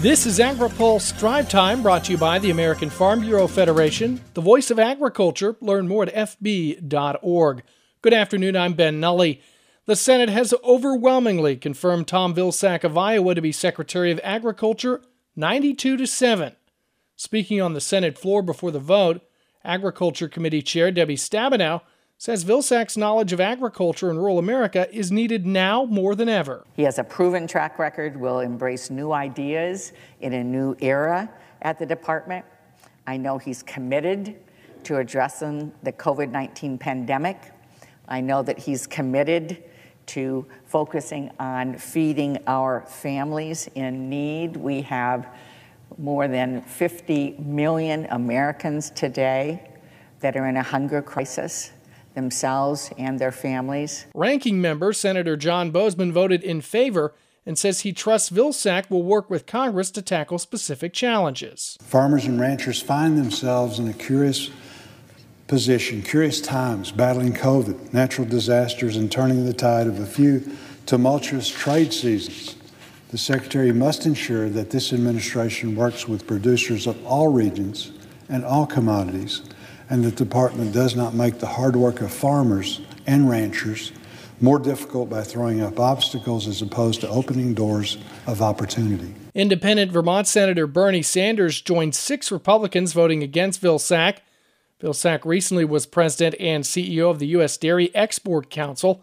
This is AgriPulse Drive Time brought to you by the American Farm Bureau Federation, the voice of agriculture. Learn more at fb.org. Good afternoon, I'm Ben Nuelle. The Senate has overwhelmingly confirmed Tom Vilsack of Iowa to be Secretary of Agriculture 92 to 7. Speaking on the Senate floor before the vote, Agriculture Committee Chair Debbie Stabenow says Vilsack's knowledge of agriculture in rural America is needed now more than ever. He has a proven track record, will embrace new ideas in a new era at the department. I know he's committed to addressing the COVID 19 pandemic. I know that he's committed to focusing on feeding our families in need. We have more than 50 million Americans today that are in a hunger crisis themselves and their families. Ranking member Senator John Boozman voted in favor and says he trusts Vilsack will work with Congress to tackle specific challenges. Farmers and ranchers find themselves in a curious position, curious times, battling COVID, natural disasters, and turning the tide of a few tumultuous trade seasons. The Secretary must ensure that this administration works with producers of all regions and all commodities and the department does not make the hard work of farmers and ranchers more difficult by throwing up obstacles as opposed to opening doors of opportunity. Independent Vermont Senator Bernie Sanders joined six Republicans voting against Vilsack. Vilsack recently was president and CEO of the U.S. Dairy Export Council.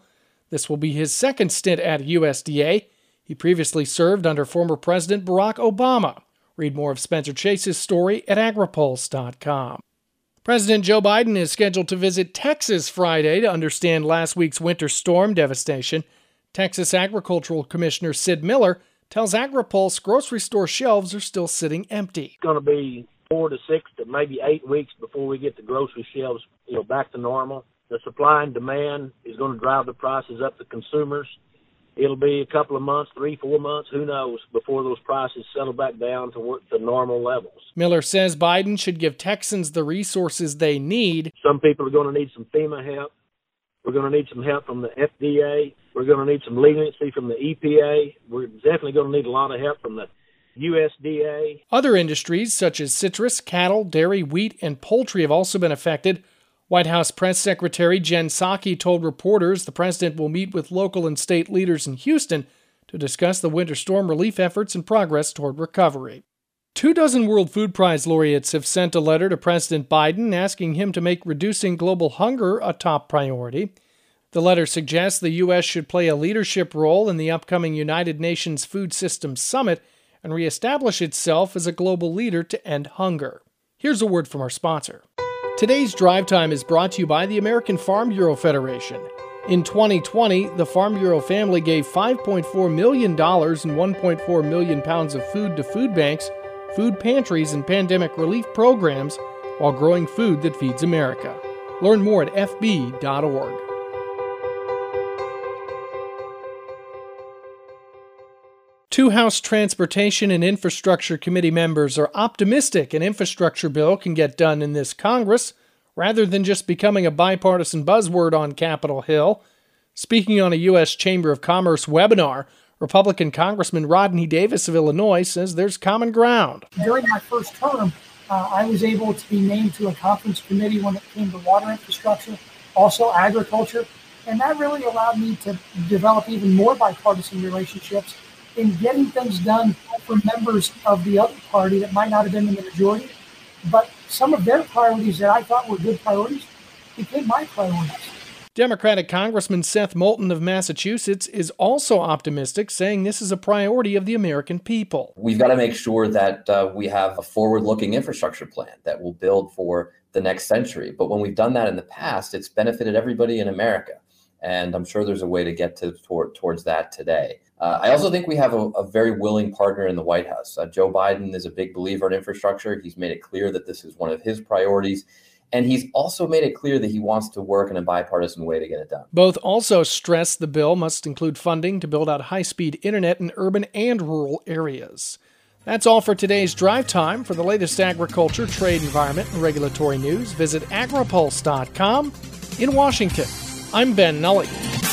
This will be his second stint at USDA. He previously served under former President Barack Obama. Read more of Spencer Chase's story at agripulse.com. President Joe Biden is scheduled to visit Texas Friday to understand last week's winter storm devastation. Texas Agricultural Commissioner Sid Miller tells AgriPulse grocery store shelves are still sitting empty. It's going to be four to six to maybe eight weeks before we get the grocery shelves, you know, back to normal. The supply and demand is going to drive the prices up to consumers it'll be a couple of months, three, four months, who knows, before those prices settle back down to work to normal levels. Miller says Biden should give Texans the resources they need. Some people are going to need some FEMA help. We're going to need some help from the FDA. We're going to need some leniency from the EPA. We're definitely going to need a lot of help from the USDA. Other industries such as citrus, cattle, dairy, wheat, and poultry have also been affected. White House Press Secretary Jen Psaki told reporters the president will meet with local and state leaders in Houston to discuss the winter storm relief efforts and progress toward recovery. Two dozen World Food Prize laureates have sent a letter to President Biden asking him to make reducing global hunger a top priority. The letter suggests the U.S. should play a leadership role in the upcoming United Nations Food Systems Summit and reestablish itself as a global leader to end hunger. Here's a word from our sponsor. Today's drive time is brought to you by the American Farm Bureau Federation. In 2020, the Farm Bureau family gave $5.4 million and 1.4 million pounds of food to food banks, food pantries, and pandemic relief programs while growing food that feeds America. Learn more at fb.org. Two House Transportation and Infrastructure Committee members are optimistic an infrastructure bill can get done in this Congress rather than just becoming a bipartisan buzzword on Capitol Hill. Speaking on a U.S. Chamber of Commerce webinar, Republican Congressman Rodney Davis of Illinois says there's common ground. During my first term, uh, I was able to be named to a conference committee when it came to water infrastructure, also agriculture, and that really allowed me to develop even more bipartisan relationships in getting things done for members of the other party that might not have been in the majority, but some of their priorities that I thought were good priorities became my priorities. Democratic Congressman Seth Moulton of Massachusetts is also optimistic, saying this is a priority of the American people. We've got to make sure that uh, we have a forward looking infrastructure plan that will build for the next century. But when we've done that in the past, it's benefited everybody in America. And I'm sure there's a way to get to, toward, towards that today. Uh, I also think we have a, a, very willing partner in the White House. Uh, Joe Biden is a big believer in infrastructure. He's made it clear that this is one of his priorities. And he's also made it clear that he wants to work in a bipartisan way to get it done. Both also stress the bill must include funding to build out high speed internet in urban and rural areas. That's all for today's drive time. For the latest agriculture, trade, environment, and regulatory news, visit agripulse.com. In Washington, I'm Ben Nuelle.